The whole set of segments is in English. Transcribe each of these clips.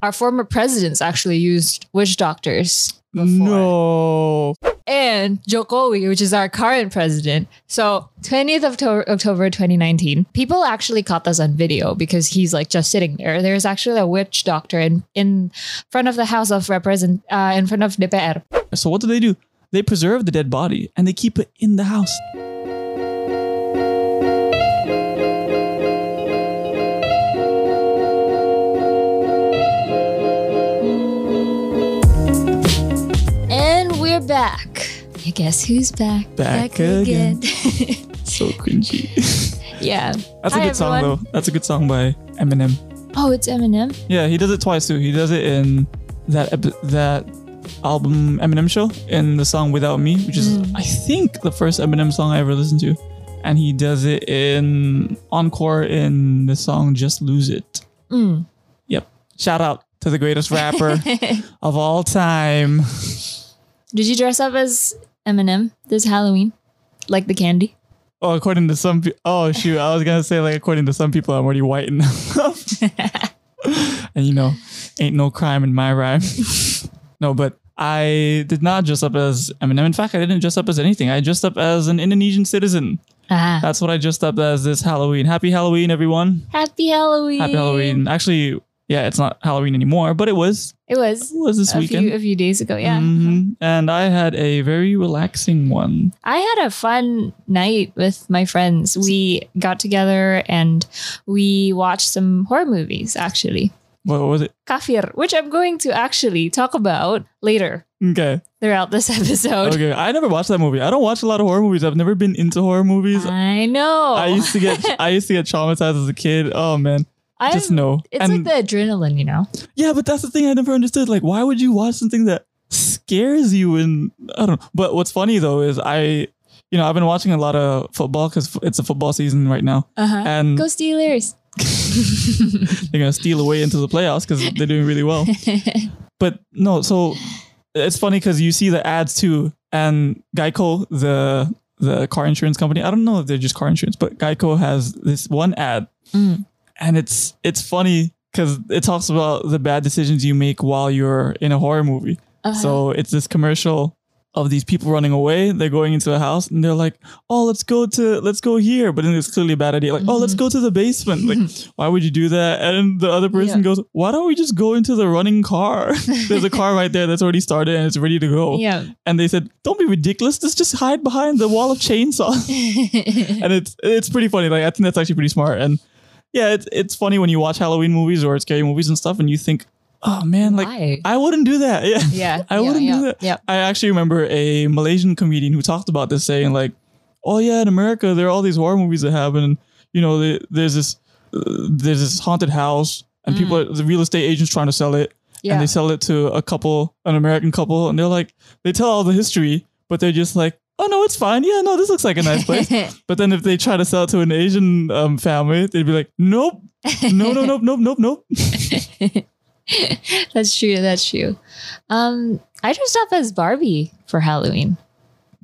Our former presidents actually used witch doctors. Before. No. And Jokowi, which is our current president. So 20th of Octo- October 2019, people actually caught this on video because he's like just sitting there. There's actually a witch doctor in, in front of the House of Represent, uh, in front of DPR. So what do they do? They preserve the dead body and they keep it in the house. We're back. I guess who's back? Back again. So cringy. yeah. That's a Hi, good song though. That's a good song by Eminem. Oh, it's Eminem. Yeah, he does it twice too. He does it in that epi- that album Eminem show in the song Without Me, which is Mm. I think the first Eminem song I ever listened to. And he does it in encore in the song Just Lose It. Mm. Yep. Shout out to the greatest rapper of all time. Did you dress up as Eminem this Halloween? Like the candy? Oh, according to some people. Oh, shoot. I was going to say, like, according to some people, I'm already white enough. and, you know, ain't no crime in my rhyme. no, but I did not dress up as Eminem. In fact, I didn't dress up as anything. I dressed up as an Indonesian citizen. Ah. That's what I dressed up as this Halloween. Happy Halloween, everyone. Happy Halloween. Happy Halloween. Actually, yeah, it's not Halloween anymore, but it was. It was It was this a weekend. few, a few days ago. Yeah. Mhm. And I had a very relaxing one. I had a fun night with my friends. We got together and we watched some horror movies, actually. What was it? Kafir, which I'm going to actually talk about later Okay. throughout this episode. Okay. I never watched that movie. I don't watch a lot of horror movies. I've never been into horror movies. I know. I used to get I used to get traumatized as a kid. Oh man. I'm- Just know. It's And- like the adrenaline, you know? Yeah, but that's the thing I never understood. Like, why would you watch something that scares you? And I don't know. But what's funny though is I, you know, I've been watching a lot of football because it's a football season right now, Uh-huh. and Go Steelers. they're gonna steal away into the playoffs because they're doing really well. but no, so it's funny because you see the ads too, and Geico, the the car insurance company. I don't know if they're just car insurance, but Geico has this one ad, Mm. And it's it's funny because it talks about the bad decisions you make while you're in a horror movie. Uh-huh. So it's this commercial of these people running away. They're going into a house and they're like, "Oh, let's go to let's go here," but then it's clearly a bad idea. Like, "Oh, let's go to the basement." Like, why would you do that? And the other person Yeah. goes, "Why don't we just go into the running car? There's a car right there that's already started and it's ready to go." Yeah. And they said, "Don't be ridiculous. Let's just hide behind the wall of chainsaws." and it's it's pretty funny. Like I think that's actually pretty smart. And yeah, it's it's funny when you watch Halloween movies or scary movies and stuff, and you think, "Oh man, like Why? I wouldn't do that." Yeah. yeah. I yeah, wouldn't yeah, do that. Yeah. I actually remember a Malaysian comedian who talked about this, saying like, "Oh yeah, in America there are all these horror movies that happen, and you know the, there's this uh, there's this haunted house, and people are, the real estate agents trying to sell it, and they sell it to a couple, an American couple, and they're like, they tell all the history, but they're just like, oh no, it's fine, yeah, no, this looks like a nice place. but then if they try to sell it to an Asian um, family, they'd be like, nope, no, no, nope, nope, nope, nope. that's true. That's true. Um, I dressed up as Barbie for Halloween.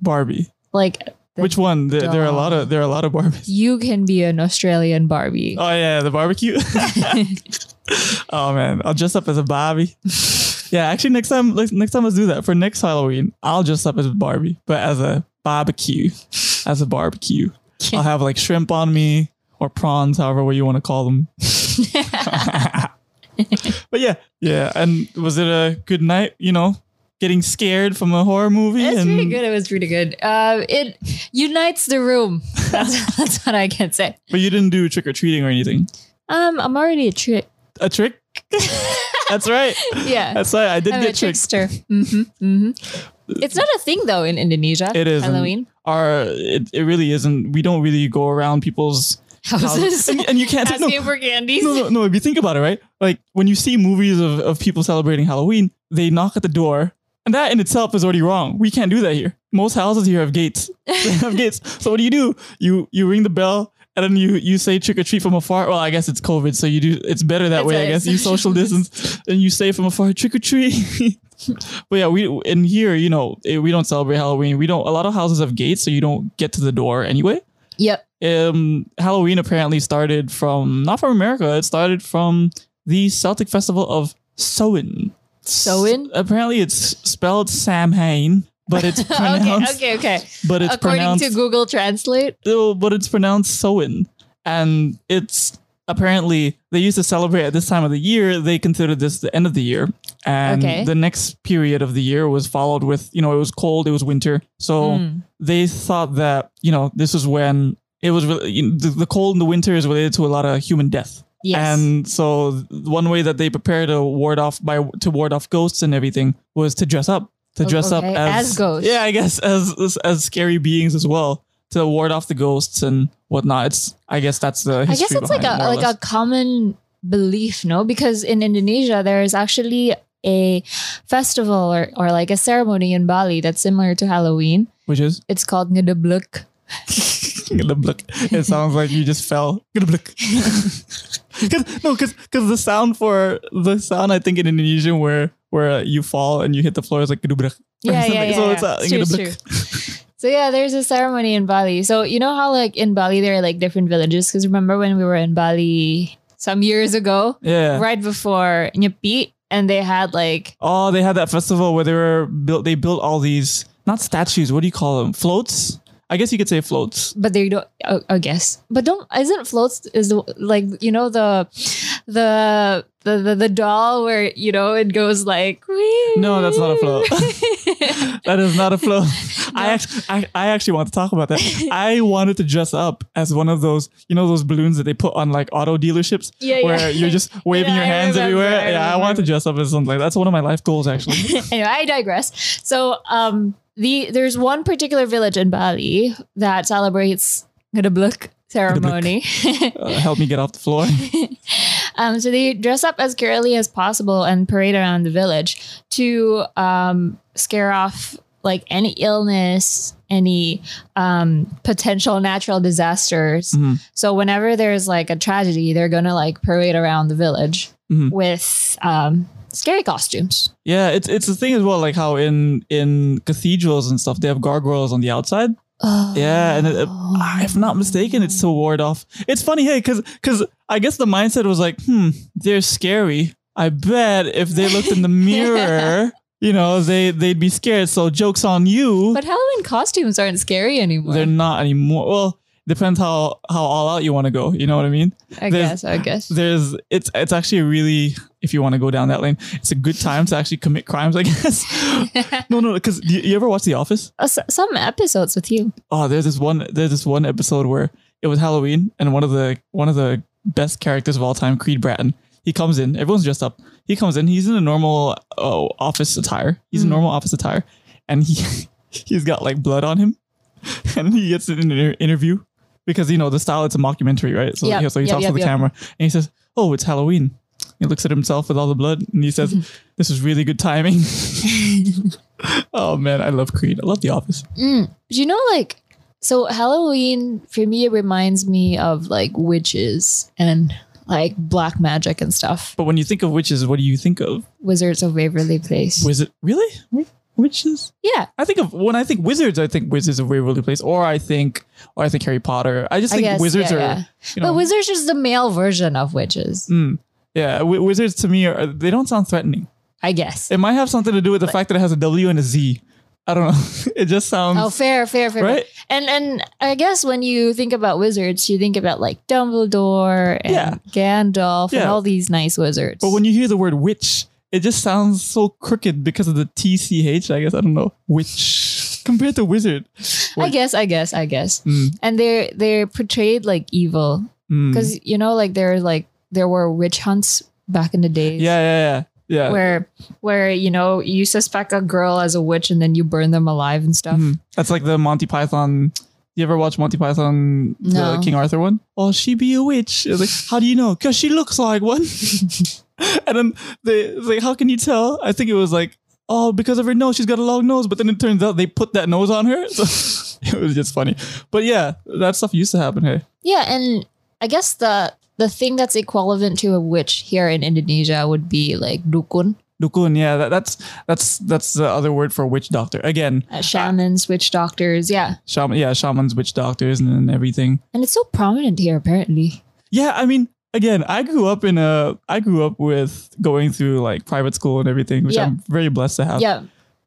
Barbie. Like, Which one? There, there are a lot of there are a lot of Barbies. you can be an Australian Barbie. Oh yeah, the barbecue. oh man, I'll dress up as a Barbie. Yeah, actually, next time, next time let's do that for next Halloween. I'll dress up as a Barbie, but as a barbecue, as a barbecue. I'll have like shrimp on me or prawns, however way you want to call them. but yeah, yeah. And was it a good night? You know, getting scared from a horror movie. It's and pretty good. It was pretty good. Uh, it unites the room. That's, that's what I can say. But you didn't do trick or treating or anything. Um, I'm already a trick. A trick? That's right. Yeah. That's right. I did I'm get tricked. trickster. hmm hmm It's not a thing though in Indonesia. It is Halloween Our it, it really isn't. We don't really go around people's houses. and, and you can't take no, asking for candies. no, no, no. If you think about it, right? Like when you see movies of, of people celebrating Halloween, they knock at the door, and that in itself is already wrong. We can't do that here. Most houses here have gates. they have gates. So what do you do? You you ring the bell. And then you you say trick or treat from afar. Well, I guess it's COVID, so you do. It's better that It's way. I guess you social distance, and you say from afar trick or treat. but yeah, we in here, you know, eh, we don't celebrate Halloween. We don't. A lot of houses have gates, so you don't get to the door anyway Yep. um, Halloween apparently started from not from America. It started from the Celtic Festival of Soin. Soin? Apparently, it's spelled Samhain, but it's pronounced. okay, okay, okay. But it's According to Google Translate. But it's pronounced Soin, and it's apparently they used to celebrate at this time of the year. They considered this the end of the year, and Okay. the next period of the year was followed with you know it was cold, it was winter, so Mm. they thought that you know this was when it was really, you know, the, the cold in the winter is related to a lot of human death. Yes. And so one way that they prepare to ward off by to ward off ghosts and everything was to dress up. To O- dress up as, as ghosts. Yeah, I guess as, as as scary beings as well to ward off the ghosts and whatnot. It's I guess that's the I guess it's like it, a like a common belief, no? Because in Indonesia there is actually a festival or, or like a ceremony in Bali that's similar to Halloween. which is It's called Ngedebluk. Gadabluk. It sounds like you just fell. Gadabluk. Cause, no, because the sound for the sound I think in Indonesian where where you fall and you hit the floor is like. Yeah, yeah, yeah. So yeah. it's uh, It's true, it's. So yeah, there's a ceremony in Bali. So you know how like in Bali there are like different villages? Because remember when we were in Bali some years ago, Yeah. right before Nyepi, and they had like Oh, they had that festival where they were built. They built all these not statues. What do you call them? Floats. I guess you could say floats. but they don't I, I guess but don't isn't floats is the, like you know the the the the, the doll where you know it goes like No, that's not a float. That is not a float. I actually, I, I actually want to talk about that. I wanted to dress up as one of those, you know, those balloons that they put on like auto dealerships, Yeah, yeah. where you're just waving Yeah, your hands everywhere. I yeah, I wanted to dress up as something like that. That's one of my life goals, actually. anyway i digress so um the there's one particular village in bali that celebrates Ngedebluk ceremony uh, help me get off the floor. um so they dress up as girly as possible and parade around the village to um scare off like any illness any um potential natural disasters Mhm. so whenever there's like a tragedy they're gonna like parade around the village Mhm. with um scary costumes Yeah, it's it's the thing as well, like how in in cathedrals and stuff they have gargoyles on the outside. Yeah, and it, it- if not mistaken, it's to ward off. It's funny, hey, because because I guess the mindset was like, hmm, they're scary. I bet if they looked in the mirror, you know, they they'd be scared. So jokes on you. But Halloween costumes aren't scary anymore. they're not anymore. Well, depends how how all out you want to go. You know what I mean? I there's- guess. I guess. There's it's it's actually really if you want to go down that lane, it's a good time to actually commit crimes. I guess. no, no, because you, you ever watch The Office? Uh, s- some episodes with you. Oh, there's this one. There's this one episode where it was Halloween, and one of the one of the best characters of all time, Creed Bratton. He comes in. Everyone's dressed up. He comes in. He's in a normal oh, office attire. He's in Mm. normal office attire, and he he's got like blood on him, and he gets in an inter- interview because you know the style. It's a mockumentary, right? So, Yep, yeah, so he yep, talks yep, to the camera, and he says, "Oh, it's Halloween." He looks at himself with all the blood, and he says, "This is really good timing." oh man, I love Creed. I love The Office. Mm. Do you know, like, so Halloween for me it reminds me of like witches and like black magic and stuff. But when you think of witches, what do you think of? Wizards of Waverly Place. Wizard? Really? Witches? yeah, I think of when I think wizards, I think Wizards of Waverly Place, or I think, or I think Harry Potter. I just I think guess, wizards yeah, are, yeah. you know, but wizards is the male version of witches. mm, yeah. wi- wizards to me are they don't sound threatening. I guess. It might have something to do with the fact that it has a W and a Z. I don't know. it just sounds Oh, fair, fair, fair. fair. right. And and I guess when you think about wizards, you think about like Dumbledore and Yeah. Gandalf and all these nice wizards. But when you hear the word witch, it just sounds so crooked because of the TCH. I guess I don't know. Witch compared to wizard. I guess, I guess, I guess. Mm, And they're they're portrayed like evil mm. because you know, like they're like there were witch hunts back in the days. yeah, yeah, yeah, yeah. Where where you know you suspect a girl as a witch and then you burn them alive and stuff. Mhm. That's like the Monty Python. You ever watch Monty Python, No. the King Arthur one? Oh, she be a witch. It's like, how do you know? Because she looks like one. and then they like, how can you tell? I think it was like, oh, because of her nose, she's got a long nose. But then it turns out they put that nose on her. So it was just funny. But yeah, that stuff used to happen. Hey, Yeah, and I guess the the thing that's equivalent to a witch here in Indonesia would be like dukun, dukun. Yeah, that, that's that's that's the other word for witch doctor. Again, uh, shamans, witch doctors. Yeah, shaman. Yeah, shamans, witch doctors, and, and everything. and it's so prominent here apparently. Yeah, I mean, again, I grew up in a, I grew up with going through like private school and everything, which Yeah. I'm very blessed to have. Yeah.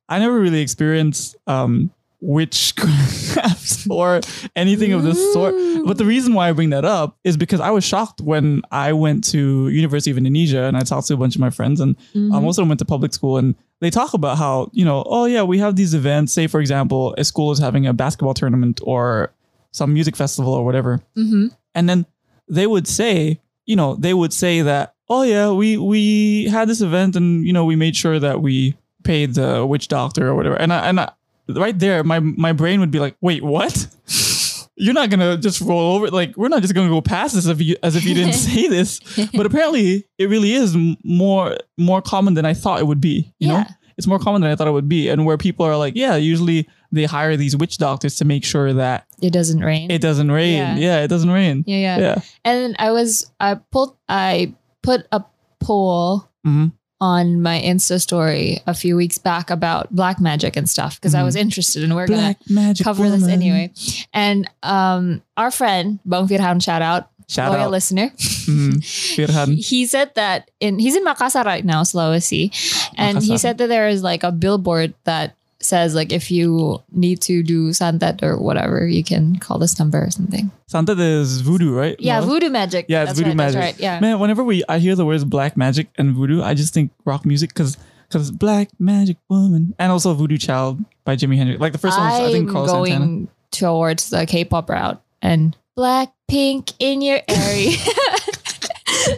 I never really experienced um, witchcraft or anything of this sort. But the reason why I bring that up is because I was shocked when I went to University of Indonesia and I talked to a bunch of my friends and Mm-hmm. um, most of them went to public school and they talk about how you know oh yeah we have these events say for example a school is having a basketball tournament or some music festival or whatever Mm-hmm. and then they would say you know they would say that oh yeah we we had this event and you know we made sure that we paid the witch doctor or whatever and I, and I, right there my my brain would be like wait what you're not gonna just roll over like we're not just gonna go past this if you, as if you didn't say this but apparently it really is more more common than i thought it would be you know Yeah. it's more common than i thought it would be and where people are like yeah usually they hire these witch doctors to make sure that It doesn't rain. it doesn't rain Yeah. yeah, it doesn't rain yeah, yeah. yeah And I was I pulled I put a poll Mhm. On my Insta story a few weeks back about black magic and stuff because I Mhm. was interested and we're black magic gonna cover this anyway. And um our friend Bang Firhan shout out shout loyal out listener. Mhm. Firhan. he said that in he's in Makassar right now, Sulawesi, and he said that there is like a billboard that says like if you need to do santet or whatever, you can call this number or something. Santet is voodoo right Yeah, No? voodoo magic. Yeah, it's That's voodoo right, magic. That's right. Yeah. Man, whenever we I hear the words black magic and voodoo, I just think rock music because because black magic woman and also voodoo child by Jimi Hendrix. Like the first one, I think I'm Carlos going Santana. towards the K-pop route and black pink in your area.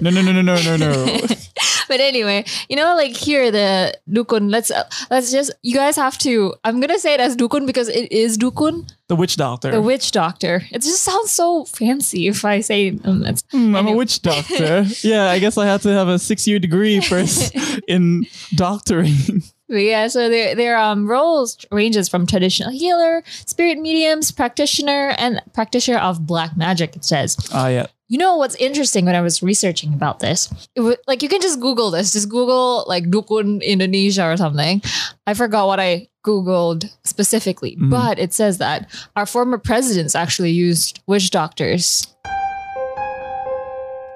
No, no, no, no, no, no, no. but anyway, you know, like here the dukun. Let's uh, let's just you guys have to. I'm gonna say it as dukun because it is dukun, the witch doctor. the witch doctor. It just sounds so fancy if I say um, it's Hmm, I'm a witch doctor. yeah, I guess I have to have a six year degree first in doctoring. But yeah, so their their um roles ranges from traditional healer, spirit mediums, practitioner, and practitioner of black magic. It says. Ah, yeah. You know what's interesting when I was researching about this? It wa- like you can just Google this. Just Google like dukun Indonesia or something. I forgot what I Googled specifically, Mhm. but it says that our former presidents actually used witch doctors.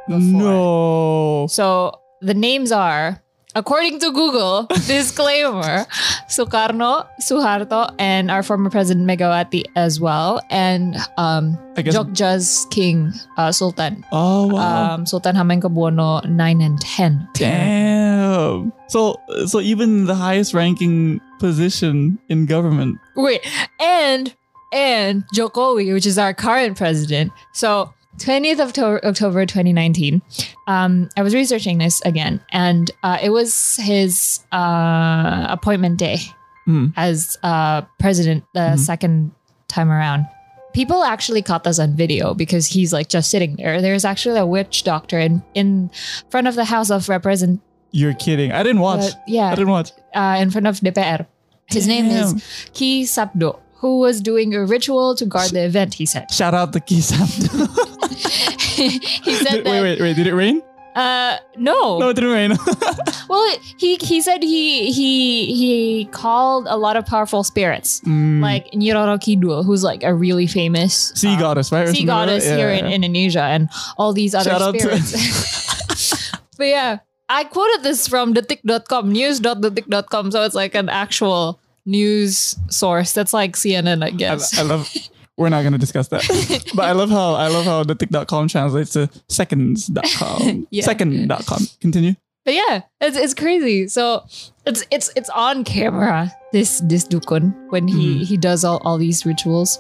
Before. No. So the names are, according to Google, disclaimer, Sukarno, Suharto, and our former president Megawati as well, and um. Jogja's king uh, Sultan, oh, wow. um, Sultan Hamengkubuwono nine and ten. Damn. So, so even the highest ranking position in government. Wait, and and Jokowi, which is our current president. So 20th of Octo- October 2019, um, I was researching this again, and uh, it was his uh, appointment day Hmm. as uh, president the Mhm. second time around. People actually caught this on video because he's like just sitting there. There's actually a witch doctor in in front of the House of Represent. You're kidding. I didn't watch. uh, yeah, I didn't watch. uh, in front of DPR. His name is Damn. Ki Sabdo, who was doing a ritual to guard the event, he said. Shout out the Kisam. he said wait, that, wait, wait. wait. Did it rain? uh, no. No, it didn't rain. Well, he, he said he, he, he called a lot of powerful spirits, Mm, like Nyi Roro Kidul, who's like a really famous sea um, goddess, right? Sea something like that? goddess Yeah, here yeah, in. Indonesia and all these other Shout spirits. but yeah, I quoted this from detik.com, news.detik.com. So it's like an actual news source. That's like CNN, I I, guess. I love. We're not gonna discuss that, but I love how I love how detik.com translates to seconds.com. Yeah. Second.com. Continue. but yeah, it's, it's crazy. So it's it's it's on camera. This this dukun when he Mm. he does all, all these rituals,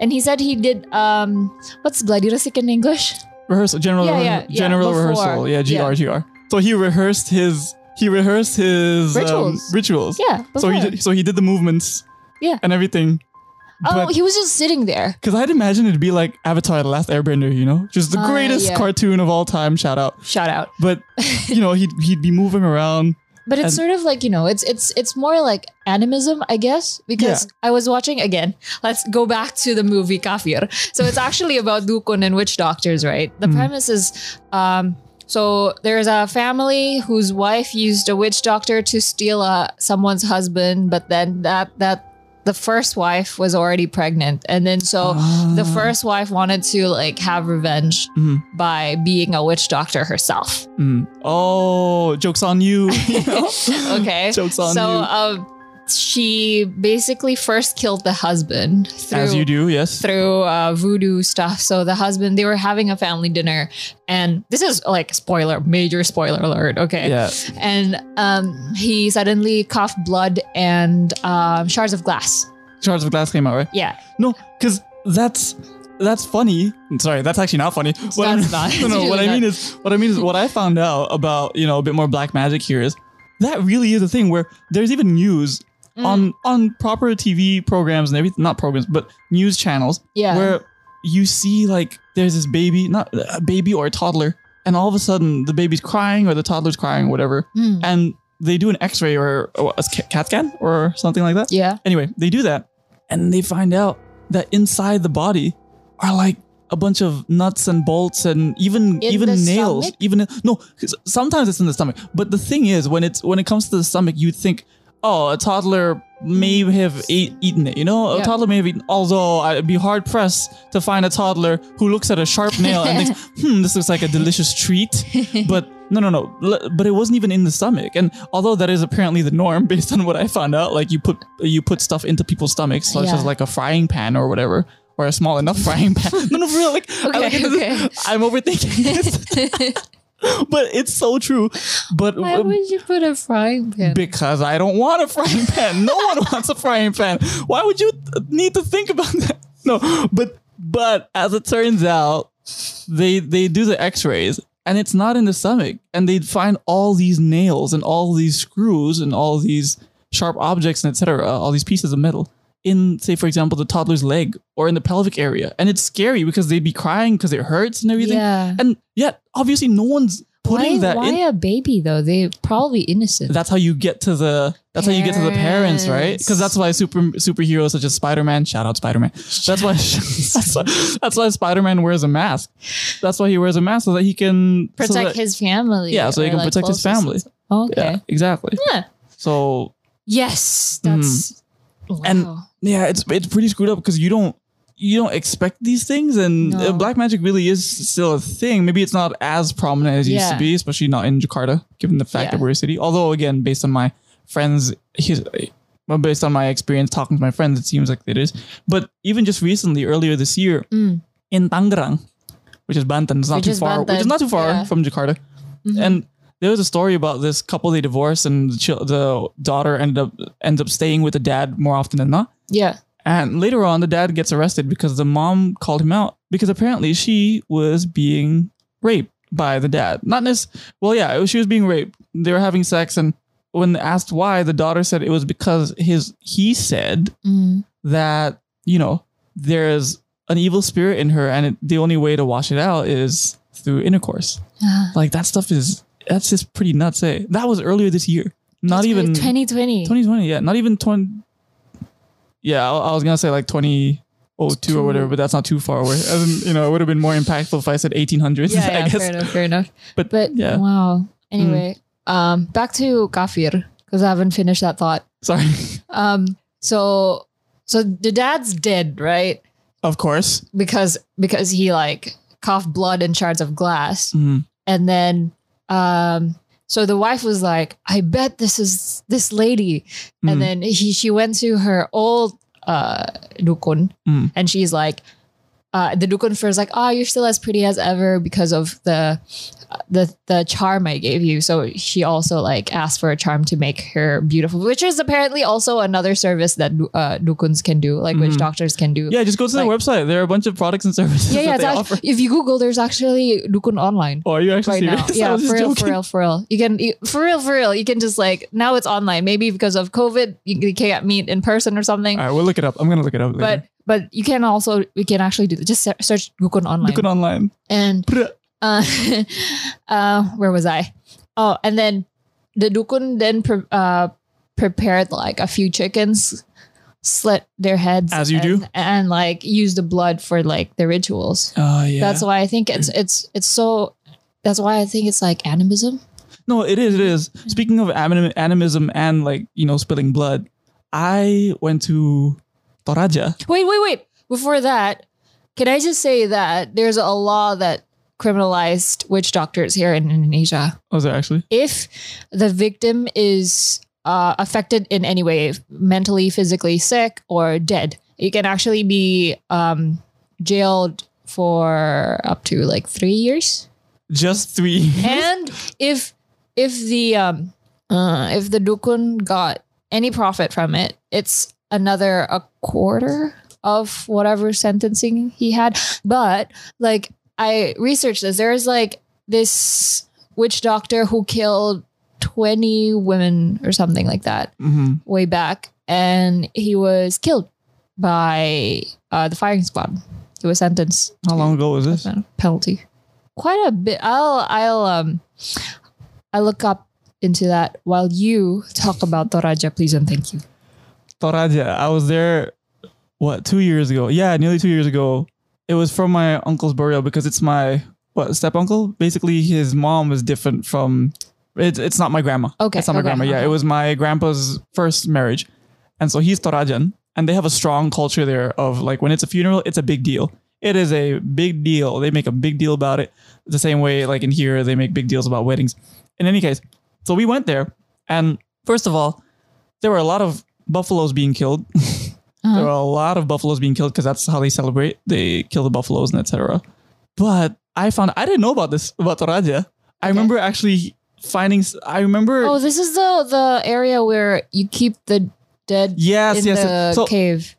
and he said he did um what's gladi resik in English? Rehearsal. General. Yeah, yeah, general before. rehearsal. Yeah. GR. GR. So he rehearsed his. He rehearsed his um, Rituals. rituals. Yeah. So he did. So he did the movements. Yeah. And everything. Oh, he was just sitting there. Because I'd imagine it'd be like Avatar: The Last Airbender. You know, just the Ah, greatest yeah. cartoon of all time. Shout out. Shout out. But you know, he'd he'd be moving around. But it's And- sort of like you know, it's it's it's more like animism, I guess, because I was watching again. Let's go back to the movie Kafir. So it's actually about dukun and witch doctors, right? The Mm. premise is, um, so there's a family whose wife used a witch doctor to steal uh, someone's husband, but then that that the first wife was already pregnant, and then so the Ah. first wife wanted to like have revenge Mhm. by being a witch doctor herself. Mm. Oh, jokes on you. you know? Okay, Jokes on so you. um, she basically first killed the husband through, As you do, yes. through uh, voodoo stuff. So the husband, they were having a family dinner, and this is like spoiler, major spoiler alert. Okay, Yeah. and um, he suddenly coughed blood and um, shards of glass. Shards of Glass came out, right? Yeah, No, because that's that's funny. Sorry, that's actually not funny. What I That's mean- not. No, no. What I mean is, what I mean is, what I found out about you know a bit more black magic here is that really is a thing where there's even news Mm. on on proper TV programs and everything, not programs, but news channels yeah. where you see like there's this baby, not a baby or a toddler, and all of a sudden the baby's crying or the toddler's crying or whatever, Mm. and they do an X-ray or, or a CAT scan or something like that. yeah. Anyway, they do that, and they find out that inside the body are like a bunch of nuts and bolts and even In even nails. stomach? Even no sometimes it's in the stomach. But the thing is, when it's when it comes to the stomach, you'd think, oh, a toddler may have ate, eaten it. You know, a Yeah. toddler may have eaten. Although I'd be hard pressed to find a toddler who looks at a sharp nail and thinks, hmm, this looks like a delicious treat. but no, no, no. But it wasn't even in the stomach. And although that is apparently the norm based on what I found out, like you put you put stuff into people's stomachs, such Yeah. as like a frying pan or whatever, or a small enough frying pan. no, no, for real. Like, I, like Okay, okay. I'm overthinking this, but it's so true. But Why um, would you put a frying pan? because I don't want a frying pan. No one wants a frying pan. Why would you need to think about that? No, but but as it turns out, they they do the X-rays and it's not in the stomach, and they find all these nails and all these screws and all these sharp objects and etc. All these pieces of metal in, say, for example, the toddler's leg or in the pelvic area, and it's scary because they'd be crying because it hurts and everything. Yeah. And yet, obviously, no one's putting why that why in a baby though? They're probably innocent. that's how you get to the that's how you get to the parents, right? Because that's why super superheroes such as Spider Man, shout out Spider Man. That's why that's why, that's why Spider Man wears a mask. That's why he wears a mask so that he can so protect that- his family. Yeah, so he can like, protect his family. ones. Okay. Yeah, exactly. Yeah. So Yes, that's And- wow. yeah, it's it's pretty screwed up because you don't you don't expect these things, and No. uh, black magic really is still a thing. Maybe it's not as prominent as it used to be, especially not in Jakarta, given the fact Yeah. that we're a city. Although, again, based on my friends, his, well, based on my experience talking to my friends, it seems like it is. But even just recently, earlier this year, Mm. in Tangerang, which is Banten, it's not Which too far, which is not too far yeah. from Jakarta, Mhm. and. There was a story about this couple they divorced and the, chil- the daughter ended up ends up staying with the dad more often than not. yeah. And later on, the dad gets arrested because the mom called him out because apparently she was being raped by the dad. Not necessarily, well, yeah, it was, she was being raped. They were having sex, and when asked why, the daughter said it was because his he said Mm. that you know there's an evil spirit in her, and it, the only way to wash it out is through intercourse. Ah, Like that stuff is that's just pretty nuts. Eh? That was earlier this year. Not even weird. 2020. 2020, yeah, not even 20. Yeah, I, I was gonna say like 2002 or whatever, but that's not too far away. As in, you know, it would have been more impactful if I said 1800s. yeah, I yeah, guess. fair enough, fair enough. But, But yeah, wow. Anyway, um, back to kafir because I haven't finished that thought. sorry. Um, so so the dad's dead, right? of course. Because because he like coughed blood and shards of glass, Mhm. and then um, so the wife was like, "I bet this is this lady," Mhm. and then he she went to her old uh dukun, Mm. and she's like. Uh, the dukun first like, oh, you're still as pretty as ever because of the the the charm I gave you. So she also like asked for a charm to make her beautiful, which is apparently also another service that uh, dukuns can do, like witch Mhm. doctors can do. Yeah, just go to their website. There are a bunch of products and services yeah, yeah. that It's they actually, if you Google, there's actually dukun online Oh, are you actually right serious? now. Yeah, for real, joking. for real, for real. You can you, for real, for real. You can just like now it's online. Maybe because of COVID, you, you can't meet in person or something. All right, we'll look it up. I'm gonna look it up. later. but you can also we can actually do that. just se- search dukun online it online. and uh, uh, where was I? Oh, and then the dukun then pre- uh, prepared like a few chickens, slit their heads As you and, do. and like use the blood for like the rituals. Oh yeah. That's why I think it's it's it's so. That's why I think it's like animism. No, it is. It is. Speaking of anim- animism and like you know spilling blood, I went to Toraja. Wait, wait, wait. Before that, can I just say that there's a law that criminalized witch doctors here in Indonesia? Was there actually? If the victim is uh, affected in any way, mentally, physically sick, or dead, you can actually be um, jailed for up to like three years. Just three. Years? and if if the um uh, if the dukun got any profit from it, it's another a quarter of whatever sentencing he had. But like I researched this, there's like this witch doctor who killed 20 women or something like that hmm way back, and he was killed by uh, the firing squad. He was sentenced How long ago was this? penalty. Quite a bit. I'll I'll um I look up into that while you talk about the Toraja, please and thank you. Toraja. I was there, what, two years ago? Yeah, nearly two years ago. It was from my uncle's burial because it's my, what, step uncle? Basically, his mom is different from, it's, it's not my grandma. Okay, It's not my okay, grandma. Yeah, okay. it was my grandpa's first marriage. And so he's Torajan. And they have a strong culture there of like when it's a funeral, it's a big deal. It is a big deal. They make a big deal about it. The same way, like in here, they make big deals about weddings. In any case, so we went there, and first of all, there were a lot of buffaloes being killed. There are a lot of buffaloes being killed because that's how they celebrate. They kill the buffaloes and etc. But I found I didn't know about this about Toraja. I remember actually finding. I remember. Oh, this is the the area where you keep the dead yes, in yes. the So cave.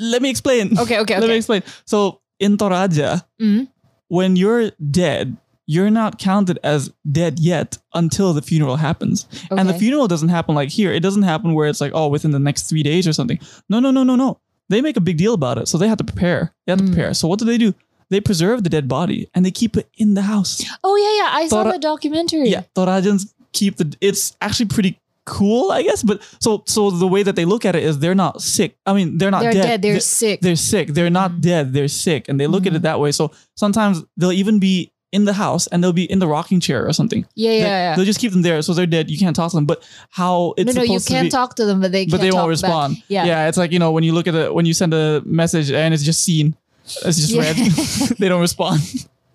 let me explain. Okay, okay, Let me explain. So in Toraja, Mhm. when you're dead, you're not counted as dead yet until the funeral happens. And the funeral doesn't happen like here. It doesn't happen where it's like, oh, within the next three days or something. No, no, no, no, no. They make a big deal about it. So they have to prepare. They have to Mm. prepare. So what do they do? They preserve the dead body and they keep it in the house. Oh yeah, yeah. I saw the documentary. Yeah. Torajans keep the it's actually pretty cool, I guess. But so so the way that they look at it is they're not sick. I mean, they're not They're dead. dead. They're, sick. they're sick. They're not Mhm. dead. They're sick, and they look at it that way. So sometimes they'll even be in the house and they'll be in the rocking chair or something. yeah, yeah, They- yeah. They'll just keep them there, so they're dead. You can't talk to them. But how it's no, no, you can be, talk to them, but they but can't they won't respond. Back. Yeah. yeah. It's like you know when you look at the when you send a message and it's just seen, it's just Yeah. red. they don't respond.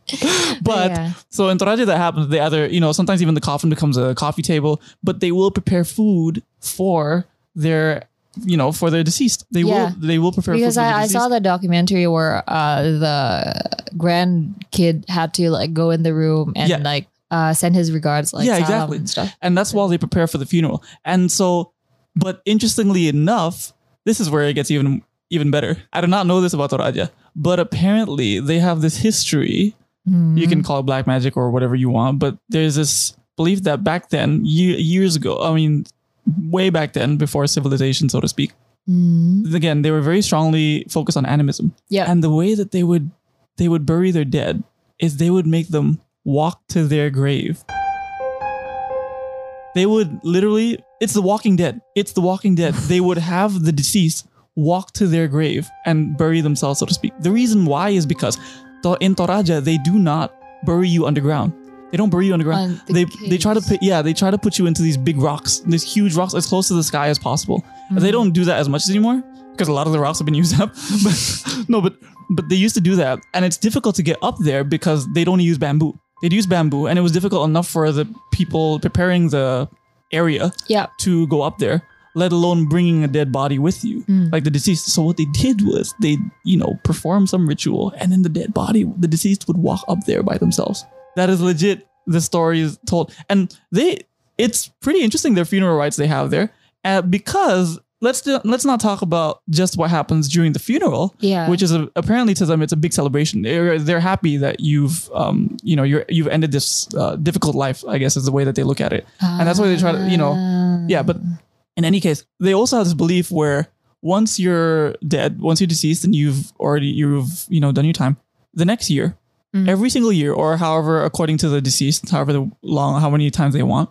but Yeah. so in Toraja that happens. They either you know sometimes even the coffin becomes a coffee table, but they will prepare food for their you know for their deceased. They Yeah. will they will prepare because I, I saw the documentary where uh, the grandkid had to like go in the room and Yeah. like uh, send his regards, like Yeah, exactly. and stuff. and that's while they prepare for the funeral. And so, but interestingly enough, this is where it gets even even better. I do not know this about Toraja, but apparently they have this history. Mm-hmm. You can call it black magic or whatever you want, but there's this belief that back then, ye- years ago, I mean, way back then, before civilization, so to speak, Mhm. again, they were very strongly focused on animism. Yeah. And the way that they would they would bury their dead is they would make them walk to their grave. They would literally it's the walking dead. It's the walking dead. they would have the deceased walk to their grave and bury themselves, so to speak. The reason why is because in Toraja, they do not bury you underground. They don't bury you underground. The they they try to put yeah, they try to put you into these big rocks, these huge rocks as close to the sky as possible. Mm-hmm. They don't do that as much anymore because a lot of the rocks have been used up. but no, but but they used to do that, and it's difficult to get up there because they don't use bamboo. They'd use bamboo, and it was difficult enough for the people preparing the area Yeah. to go up there, let alone bringing a dead body with you, Mm. like the deceased. So what they did was they, you know, perform some ritual, and then the dead body, the deceased would walk up there by themselves. That is legit. The story is told, and they, it's pretty interesting their funeral rites they have there, uh, because let's do, let's not talk about just what happens during the funeral, Yeah. which is a, apparently to them it's a big celebration. They're they're happy that you've um you know you're you've ended this uh, difficult life. I guess is the way that they look at it, and that's why they try to you know Ah. yeah, but in any case, they also have this belief where once you're dead, once you're deceased and you've already you've you know done your time, the next year, Mhm. every single year or however according to the deceased, however the long how many times they want,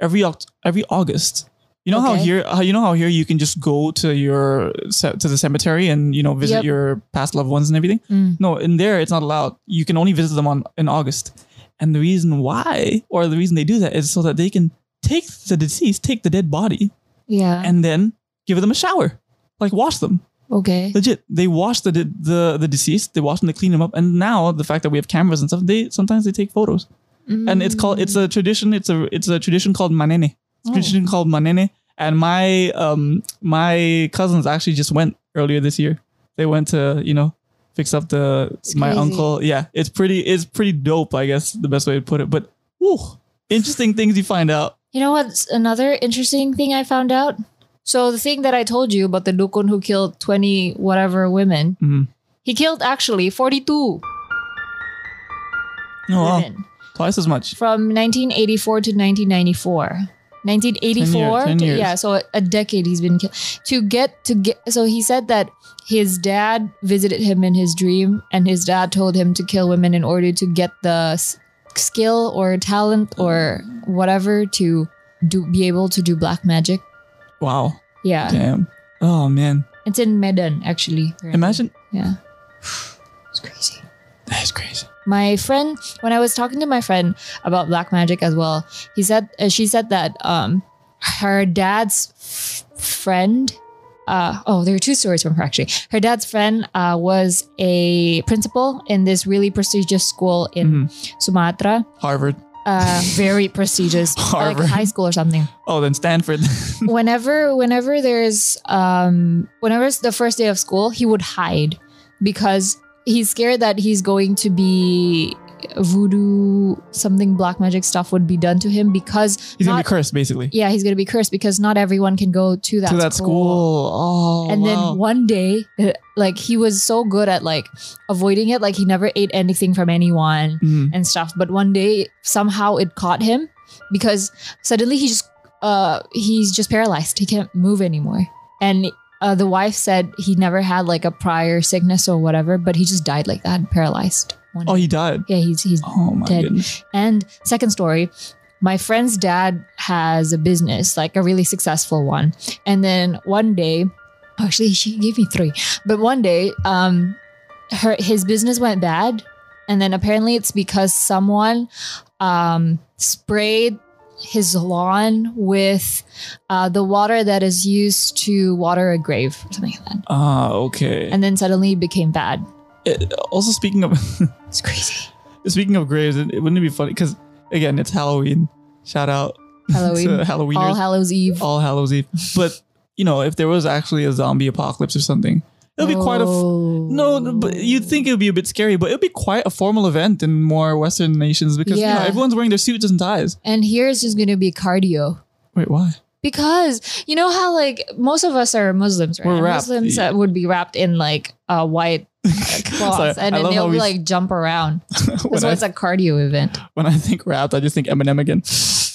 every every August. You know how here how you know how here you can just go to your to the cemetery and you know visit Yep. your past loved ones and everything. Mm. No, in there it's not allowed. You can only visit them on in August. And the reason why, or the reason they do that, is so that they can take the deceased, take the dead body, Yeah. and then give them a shower, like wash them. Okay. Legit, they wash the the the deceased. They wash them, they clean them up, and now the fact that we have cameras and stuff, they sometimes they take photos. And it's called it's a tradition. It's a it's a tradition called manene. It's a Oh. tradition called manene. And my um my cousins actually just went earlier this year. They went to you know fix up the It's my crazy. uncle. Yeah, it's pretty it's pretty dope. I guess the best way to put it. But whew, interesting things you find out. You know what's another interesting thing I found out? So the thing that I told you about the Dukun who killed 20 whatever women, Mhm. he killed actually 42 Oh, wow. women twice as much. from 1984 to 1994. 1984 10 to- years. yeah so a decade he's been killed to get to get so he said that his dad visited him in his dream and his dad told him to kill women in order to get the skill or talent or whatever to do be able to do black magic Wow, yeah damn. Oh man, it's in medan actually imagine yeah it's crazy that's crazy. my friend when i was talking to my friend about black magic as well he said uh, she said that um her dad's f- friend uh, oh, there are two stories from her actually. Her dad's friend uh, was a principal in this really prestigious school in Sumatra. Harvard. Uh, very prestigious, like Harvard. high school or something. Oh, then Stanford. Whenever, whenever there's, um, whenever it's the first day of school, he would hide because he's scared that he's going to be voodoo, something black magic stuff would be done to him because He's gonna be cursed, basically. yeah, he's gonna be cursed because not everyone can go to that to that school. Oh, and wow. then one day, uh, like he was so good at like avoiding it, like he never ate anything from anyone Mhm. and stuff. But one day, somehow it caught him because suddenly he just uh he's just paralyzed. He can't move anymore. And uh, the wife said he never had like a prior sickness or whatever, but he just died like that, paralyzed. One Oh, he died. yeah, he's he's Oh Dead. goodness. and second story, my friend's dad has a business, like a really successful one. And then one day, actually she gave me three, but one day, um, her his business went bad, and then apparently it's because someone um sprayed his lawn with uh, the water that is used to water a grave or something like that. Ah, okay. And then suddenly it became bad. It- also, speaking of It's crazy. speaking of graves, it, wouldn't it be funny because again, it's Halloween. Shout out Halloween. to Halloweeners. All Hallows Eve. All Hallows Eve. But you know, if there was actually a zombie apocalypse or something, it'd be quite a f- Oh. no. But you'd think it would be a bit scary, but it'd be quite a formal event in more Western nations because you know, everyone's wearing their suits and ties. And here's just gonna be cardio. Wait, why? Because you know how like most of us are Muslims, right? We're Muslims uh, would be wrapped in like a white Sorry, and then they'll we- like jump around. That's why it's a cardio event. when I think rap, I just think Eminem again.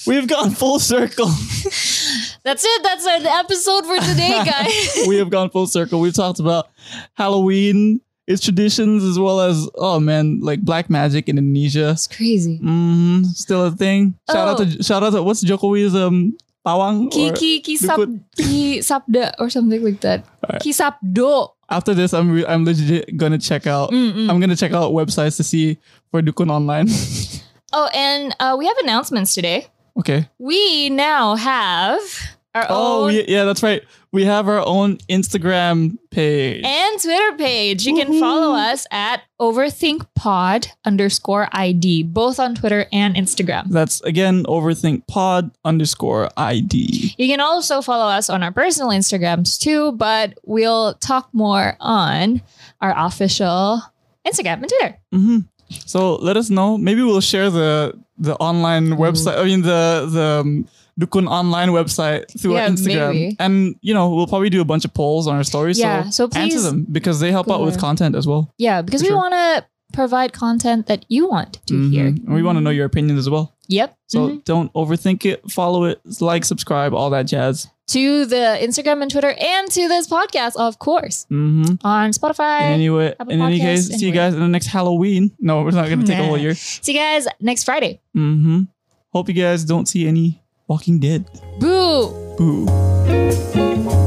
We've gone full circle. That's it. That's our episode for today, guys. we have gone full circle. We've talked about Halloween, its traditions, as well as oh man, like black magic in Indonesia. it's crazy. hmm Still a thing. Shout out Oh. to shout out to what's Jokowi's um pawang. or- Ki ki ki sab ki sabda or something like that. Alright. Ki sabdo. After this, I'm re- I'm legit gonna check out. Mm-mm. I'm gonna check out websites to see for Dukun online. Oh, and uh, we have announcements today. okay. We now have our Oh own yeah, yeah, that's right. We have our own Instagram page. and Twitter page. You can follow us at overthinkpod underscore ID, both on Twitter and Instagram. That's again overthinkpod underscore ID. You can also follow us on our personal Instagrams too, but we'll talk more on our official Instagram and Twitter. hmm So let us know. Maybe we'll share the the online website. I mean the the um, Dukun online website through Yeah, our Instagram, maybe. and you know we'll probably do a bunch of polls on our stories. Yeah, so answer please them because they help out with content as well. Yeah, because we sure. want to provide content that you want to Mhm. hear. And we want to know your opinions as well. Yep. So Mhm. don't overthink it. Follow it. Like, subscribe, all that jazz. to the Instagram and Twitter and to this podcast, of course, hmm on Spotify. Anyway, Apple in any Podcasts, case, see you guys in the next Halloween. No, we're not going to take a whole year. See you guys next Friday. hmm Hope you guys don't see any Walking Dead. Boo! Boo.